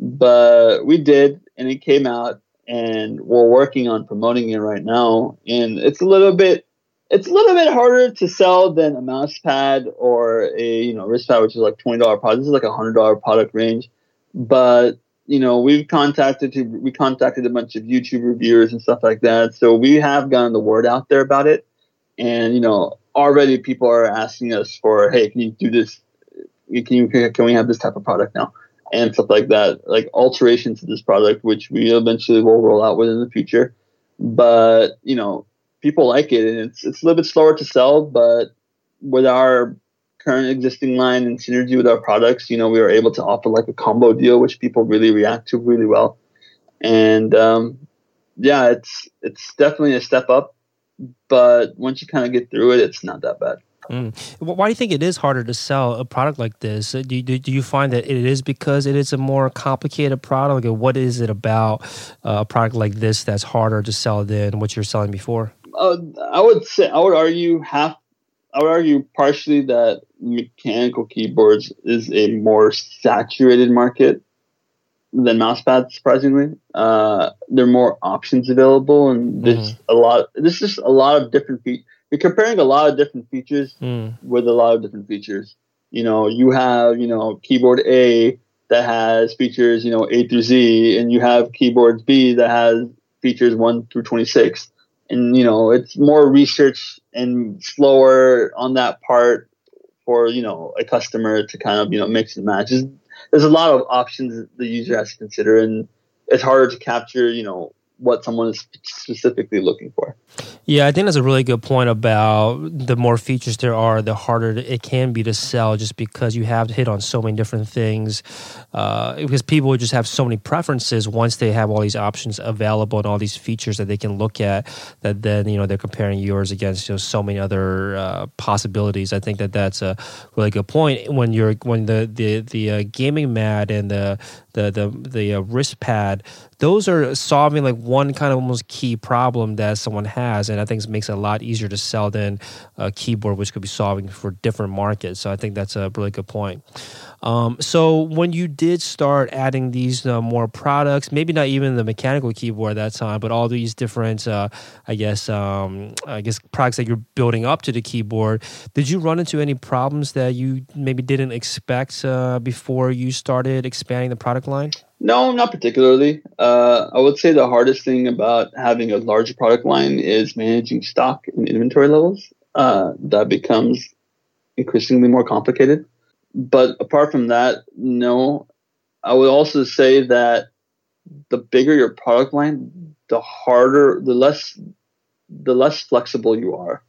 But we did, and it came out, and we're working on promoting it right now. And it's a little bit it's a little bit harder to sell than a mouse pad or a you know wrist pad, which is like twenty dollar product. This is like a hundred dollar product range, but you know we've contacted we contacted a bunch of YouTube reviewers and stuff like that. So we have gotten the word out there about it, and you know already people are asking us for, hey, can you do this? Can you can we have this type of product now? And stuff like that, like alterations to this product, which we eventually will roll out with in the future. But you know, people like it, and it's it's a little bit slower to sell, but with our current existing line and synergy with our products, you know, we were able to offer like a combo deal, which people really react to really well. And um, yeah, it's it's definitely a step up, but once you kind of get through it, it's not that bad. Mm. Why do you think it is harder to sell a product like this? Do you, do you find that it is because it is a more complicated product? What is it about uh, a product like this that's harder to sell than what you're selling before? uh, I would say I would argue half. I would argue partially that mechanical keyboards is a more saturated market than mousepads. Surprisingly, uh, there are more options available, and there's mm-hmm. a lot. There's just a lot of different features. You're comparing a lot of different features mm. with a lot of different features. You know, you have you know keyboard A that has features you know A through Z, and you have keyboard B that has features one through twenty six and you know it's more research and slower on that part for you know a customer to kind of you know mix and match. There's, there's a lot of options the user has to consider, and it's harder to capture you know what someone is specifically looking for. Yeah, I think that's a really good point about the more features there are, the harder it can be to sell just because you have to hit on so many different things. Uh, because people just have so many preferences once they have all these options available and all these features that they can look at that then, you know, they're comparing yours against you know, so many other uh, possibilities. I think that that's a really good point when you're, when the, the, the uh, gaming mat and the, the, the, the uh, wrist pad, those are solving like one kind of almost key problem that someone has and I think it makes it a lot easier to sell than a keyboard, which could be solving for different markets. So I think that's a really good point. Um, so when you did start adding these uh, more products, maybe not even the mechanical keyboard at that time, but all these different, uh, I guess, um, I guess products that you're building up to the keyboard, did you run into any problems that you maybe didn't expect uh, before you started expanding the product line? No, not particularly. Uh, I would say the hardest thing about having a large product line is managing stock and inventory levels. Uh, that becomes increasingly more complicated. But apart from that, no. I would also say that the bigger your product line, the harder, the less, the less flexible you are.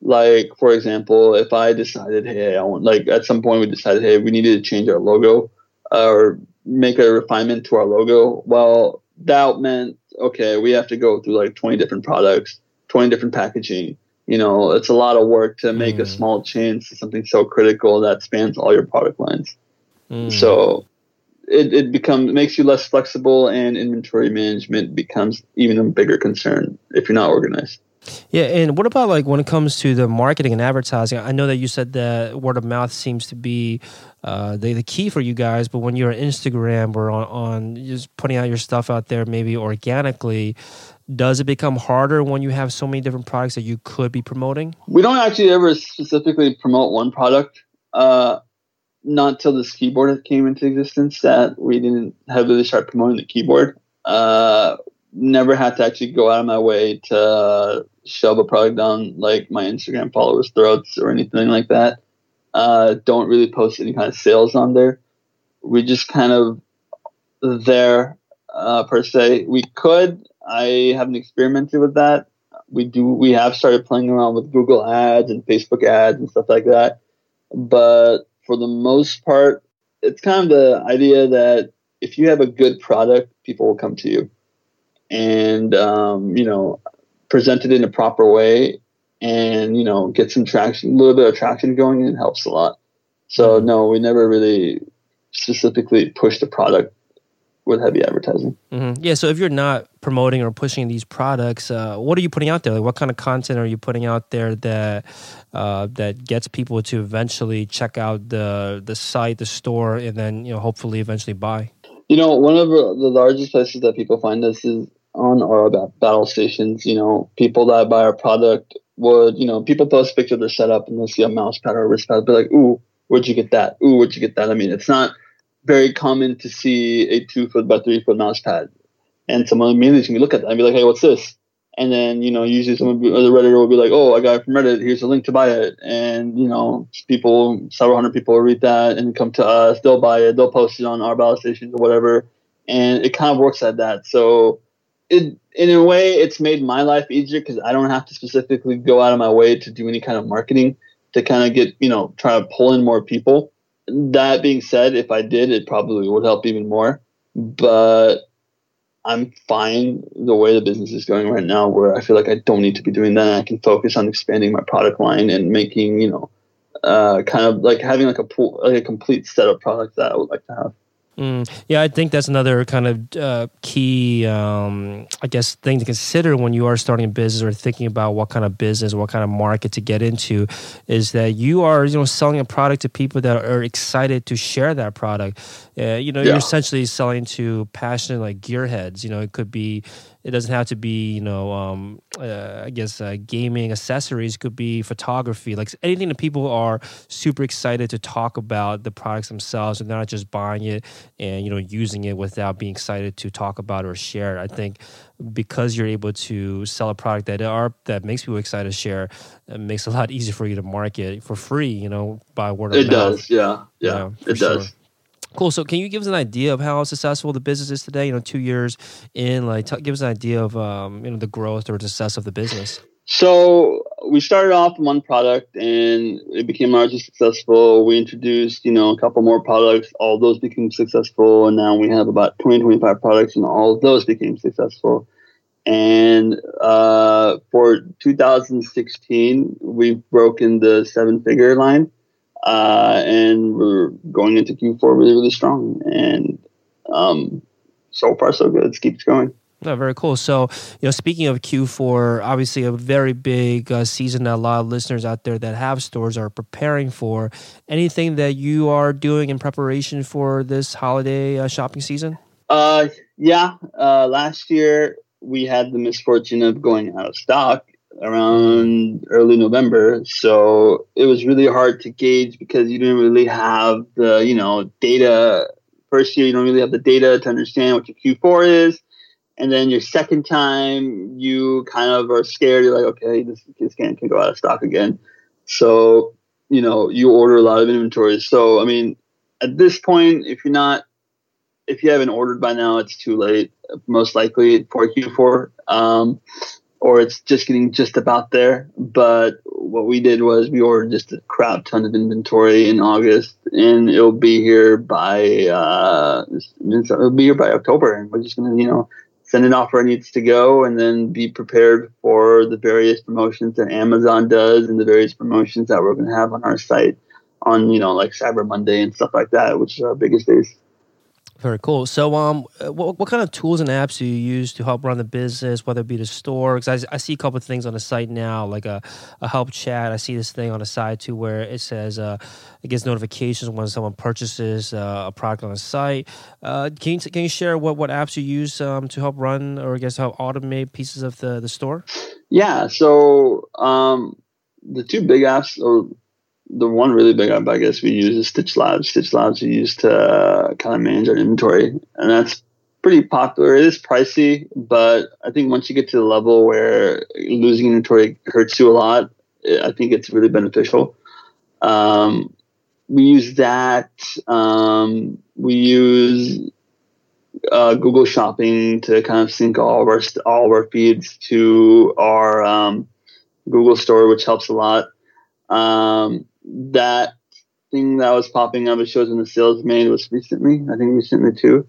Like for example, if I decided, hey, I want like at some point we decided, hey, we needed to change our logo or make a refinement to our logo. Well, that meant okay, we have to go through like 20 different products, 20 different packaging. You know, it's a lot of work to make mm. a small change to something so critical that spans all your product lines. Mm. So it, it becomes it makes you less flexible and inventory management becomes even a bigger concern if you're not organized. Yeah, and what about like when it comes to the marketing and advertising? I know that you said that word of mouth seems to be uh, the, the key for you guys, but when you're on Instagram or on, on just putting out your stuff out there, maybe organically, does it become harder when you have so many different products that you could be promoting? We don't actually ever specifically promote one product. Uh, not till this keyboard came into existence that we didn't heavily start promoting the keyboard. Uh, never had to actually go out of my way to shove a product down like my Instagram followers' throats or anything like that. Uh, don't really post any kind of sales on there. We just kind of there uh, per se. We could. I haven't experimented with that. We do. We have started playing around with Google Ads and Facebook ads and stuff like that. But for the most part, it's kind of the idea that if you have a good product, people will come to you and um, you know present it in a proper way and you know get some traction a little bit of traction going and it helps a lot so mm-hmm. no we never really specifically push the product with heavy advertising mm-hmm. yeah so if you're not promoting or pushing these products uh, what are you putting out there like what kind of content are you putting out there that uh, that gets people to eventually check out the the site the store and then you know hopefully eventually buy you know one of the largest places that people find us is on our battle stations, you know, people that buy our product would, you know, people post a picture of their setup and they'll see a mouse pad or a wrist pad, be like, ooh, where'd you get that? Ooh, where'd you get that? I mean, it's not very common to see a two foot by three foot mouse pad. And someone immediately can look at that and be like, hey, what's this? And then, you know, usually someone, the Redditor will be like, oh, I got it from Reddit. Here's a link to buy it. And, you know, people, several hundred people will read that and come to us. They'll buy it. They'll post it on our battle stations or whatever. And it kind of works like that. So, it in a way it's made my life easier because I don't have to specifically go out of my way to do any kind of marketing to kind of get you know try to pull in more people. That being said, if I did, it probably would help even more. But I'm fine the way the business is going right now, where I feel like I don't need to be doing that. I can focus on expanding my product line and making you know, uh, kind of like having like a pool, like a complete set of products that I would like to have. Mm, yeah, I think that's another kind of uh, key, um, I guess, thing to consider when you are starting a business or thinking about what kind of business, what kind of market to get into, is that you are, you know, selling a product to people that are excited to share that product. Uh, you know, yeah. you're essentially selling to passionate like gearheads. You know, it could be it doesn't have to be you know um, uh, i guess uh, gaming accessories could be photography like anything that people are super excited to talk about the products themselves and they're not just buying it and you know using it without being excited to talk about or share it i think because you're able to sell a product that are that makes people excited to share it makes it a lot easier for you to market for free you know by word of it mouth. does yeah yeah, yeah it sure. does Cool. So, can you give us an idea of how successful the business is today? You know, two years in, like, t- give us an idea of um, you know the growth or success of the business. So we started off one product and it became largely successful. We introduced, you know, a couple more products. All those became successful. And now we have about 20, 25 products and all of those became successful. And uh, for 2016, we've broken the seven figure line uh, and we're going into Q4 really, really strong. And um, so far, so good. It keeps going. Oh, very cool. So, you know, speaking of Q4, obviously a very big uh, season that a lot of listeners out there that have stores are preparing for. Anything that you are doing in preparation for this holiday uh, shopping season? Uh, yeah. Uh, last year we had the misfortune of going out of stock, around early November. So it was really hard to gauge because you didn't really have the, you know, data first year you don't really have the data to understand what your Q4 is, and then your second time you kind of are scared. You're like, okay, this this can can go out of stock again. So you know you order a lot of inventory. So I mean, at this point, if you're not if you haven't ordered by now, it's too late. Most likely for Q4. Um, or it's just getting just about there. But what we did was we ordered just a crap ton of inventory in August, and it'll be here by uh, it'll be here by October, and we're just gonna you know send it off where it needs to go, and then be prepared for the various promotions that Amazon does and the various promotions that we're gonna have on our site on you know like Cyber Monday and stuff like that, which are our biggest days. Very cool. So, um, what, what kind of tools and apps do you use to help run the business, whether it be the store? Because I, I see a couple of things on the site now, like a, a help chat. I see this thing on the side too where it says uh, it gets notifications when someone purchases uh, a product on the site. Uh, can, you, can you share what, what apps you use um, to help run or I guess help automate pieces of the, the store? Yeah. So, um, the two big apps, or the one really big app I guess we use is Stitch Labs. Stitch Labs we use to uh, kind of manage our inventory, and that's pretty popular. It is pricey, but I think once you get to the level where losing inventory hurts you a lot, I think it's really beneficial. Um, we use that. Um, we use uh, Google Shopping to kind of sync all of our all of our feeds to our um, Google Store, which helps a lot. Um, that thing that was popping up, it shows in the sales made was recently. I think recently too.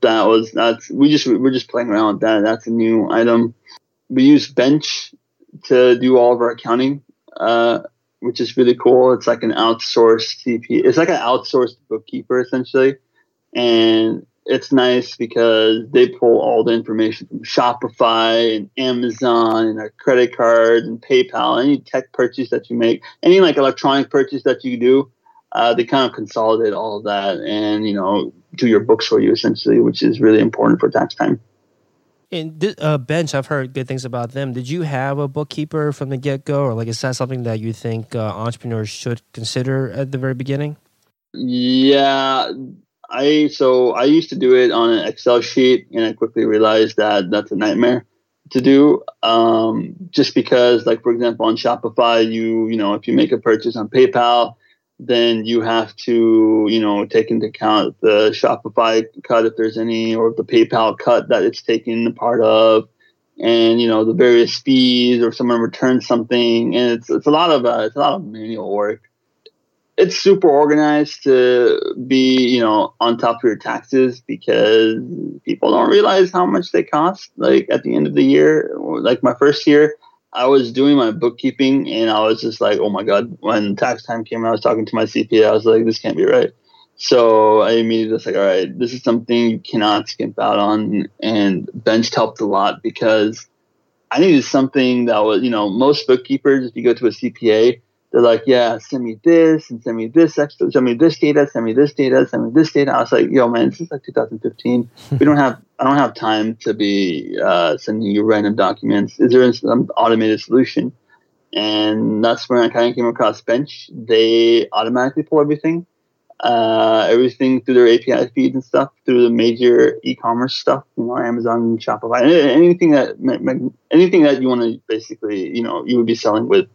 That was that's we just we're just playing around with that. That's a new item. We use Bench to do all of our accounting, uh, which is really cool. It's like an outsourced CP. It's like an outsourced bookkeeper essentially, and it's nice because they pull all the information from Shopify and Amazon and our credit cards and PayPal, any tech purchase that you make, any like electronic purchase that you do, uh, they kind of consolidate all of that and you know do your books for you essentially, which is really important for tax time. And uh, Bench, I've heard good things about them. Did you have a bookkeeper from the get go, or like is that something that you think uh, entrepreneurs should consider at the very beginning? Yeah, I so I used to do it on an Excel sheet, and I quickly realized that that's a nightmare to do. Um, just because, like for example, on Shopify, you you know if you make a purchase on PayPal, then you have to you know take into account the Shopify cut if there's any, or the PayPal cut that it's taken part of, and you know the various fees, or someone returns something, and it's it's a lot of uh, it's a lot of manual work it's super organized to be, you know, on top of your taxes because people don't realize how much they cost. Like at the end of the year, like my first year, I was doing my bookkeeping and I was just like, oh my God, when tax time came, I was talking to my CPA. I was like, this can't be right. So I immediately was like, all right, this is something you cannot skimp out on. And Bench helped a lot because I needed something that was, you know, most bookkeepers, if you go to a CPA, they're like, yeah, send me this and send me this extra, send me this data, send me this data, send me this data. I was like, yo, man, this is like 2015. we don't have, I don't have time to be uh, sending you random documents. Is there some automated solution? And that's when I kind of came across Bench. They automatically pull everything, uh, everything through their API feeds and stuff, through the major e-commerce stuff, you know, Amazon, Shopify, anything that, anything that you want to basically, you know, you would be selling with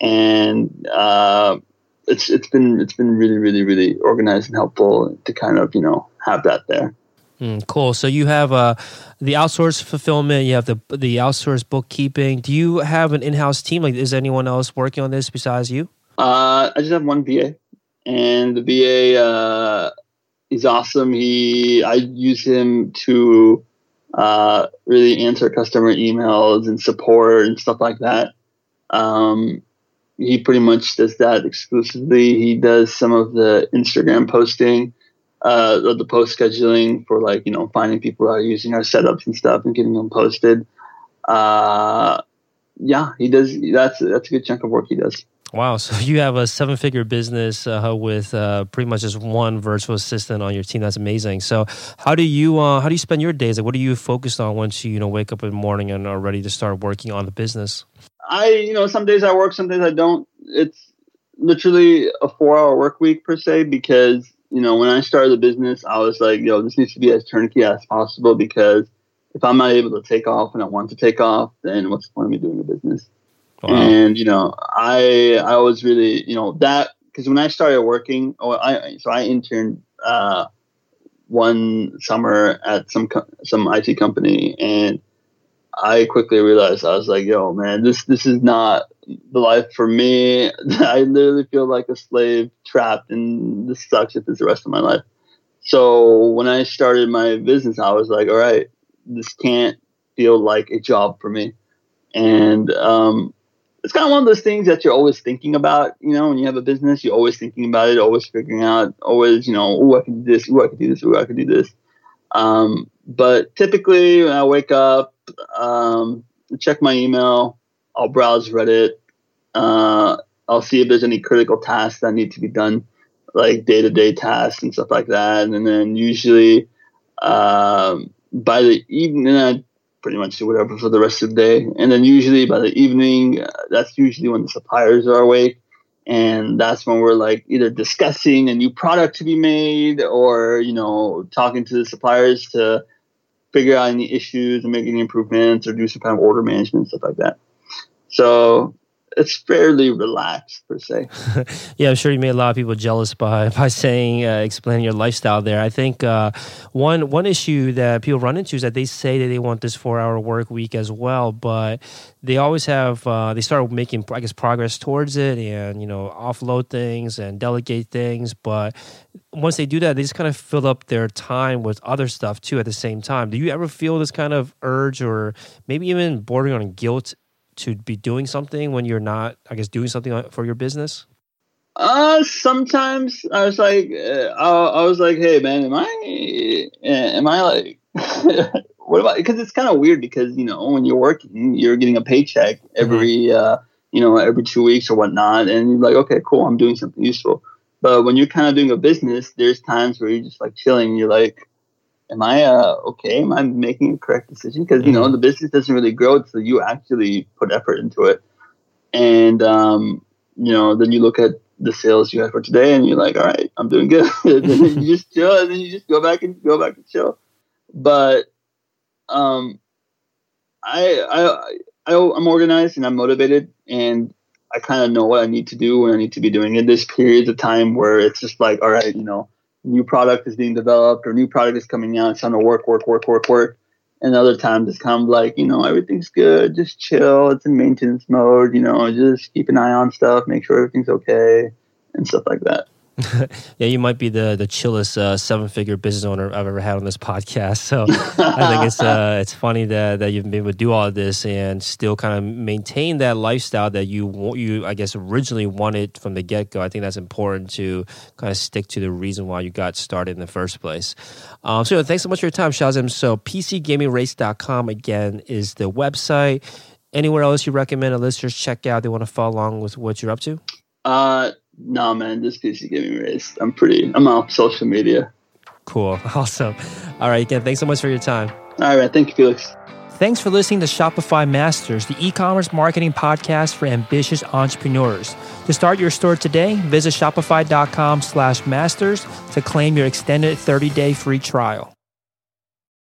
and uh, it's it's been it's been really really really organized and helpful to kind of you know have that there. Mm, cool. So you have uh, the outsourced fulfillment. You have the the outsourced bookkeeping. Do you have an in house team? Like, is anyone else working on this besides you? Uh, I just have one VA, and the VA uh, is awesome. He I use him to uh, really answer customer emails and support and stuff like that. Um, he pretty much does that exclusively. He does some of the Instagram posting, uh, the post scheduling for like you know finding people are using our setups and stuff and getting them posted. Uh, yeah, he does. That's that's a good chunk of work he does. Wow, so you have a seven-figure business uh, with uh, pretty much just one virtual assistant on your team. That's amazing. So, how do you uh, how do you spend your days? Like, what are you focused on once you you know wake up in the morning and are ready to start working on the business? I, you know, some days I work, some days I don't. It's literally a four hour work week per se because you know, when I started the business, I was like, yo, this needs to be as turnkey as possible because if I'm not able to take off and I want to take off, then what's the point of me doing a business? Wow. And you know, I I was really you know that because when I started working, oh, I so I interned uh, one summer at some co- some IT company, and I quickly realized I was like, yo, man, this this is not the life for me. I literally feel like a slave trapped, and this sucks if it's the rest of my life. So when I started my business, I was like, all right, this can't feel like a job for me. And um, it's kind of one of those things that you're always thinking about. You know, when you have a business, you're always thinking about it, always figuring out, always, you know, oh, I can do this, oh, I can do this, oh, I can do this. Um, but typically, when I wake up, um, check my email, I'll browse Reddit, uh, I'll see if there's any critical tasks that need to be done, like day to day tasks and stuff like that. And then usually, um, by the evening, I pretty much do whatever for the rest of the day. And then usually by the evening, uh, that's usually when the suppliers are awake. And that's when we're like either discussing a new product to be made or, you know, talking to the suppliers to figure out any issues and make any improvements or do some kind of order management, stuff like that. So it's fairly relaxed per se. yeah, I'm sure you made a lot of people jealous by by saying uh, explaining your lifestyle there. I think uh, one one issue that people run into is that they say that they want this four hour work week as well, but they always have uh, they start making I guess progress towards it and you know offload things and delegate things, but once they do that, they just kind of fill up their time with other stuff too at the same time. Do you ever feel this kind of urge or maybe even bordering on guilt to be doing something when you're not, I guess, doing something for your business? Uh, sometimes I was like, uh, I, I, was like, hey man, am I, am I like, what about? Because it's kind of weird because you know when you're working, you're getting a paycheck every, mm-hmm. uh, you know, every two weeks or whatnot, and you're like, okay, cool, I'm doing something useful. But when you're kind of doing a business, there's times where you're just like chilling. You're like, am I uh, okay? Am I making a correct decision? Because you know mm-hmm. the business doesn't really grow until you actually put effort into it, and um, you know then you look at the sales you had for today, and you're like, all right, I'm doing good. and then you just chill, and then you just go back and go back and chill. But um, I I, I I'm organized and I'm motivated, and I kind of know what I need to do when I need to be doing it. This periods of time where it's just like, all right, you know new product is being developed or new product is coming out. It's time to work, work, work, work, work. And other times it's kind of like, you know, everything's good, just chill. It's in maintenance mode, you know, just keep an eye on stuff, make sure everything's okay and stuff like that. Yeah, you might be the the chillest uh, seven figure business owner I've ever had on this podcast. So I think it's uh, it's funny that, that you've been able to do all of this and still kind of maintain that lifestyle that you you I guess originally wanted from the get go. I think that's important to kind of stick to the reason why you got started in the first place. Um, so thanks so much for your time, Shazim. So PCGamingRace.com again is the website. Anywhere else you recommend a listeners check out? They want to follow along with what you're up to. Uh, no, man, this PC Gaming Race. I'm pretty. I'm on social media. Cool, awesome. All right, again, thanks so much for your time. All right, thank you, Felix. Thanks for listening to Shopify Masters, the e-commerce marketing podcast for ambitious entrepreneurs. To start your store today, visit shopify.com slash masters to claim your extended 30-day free trial.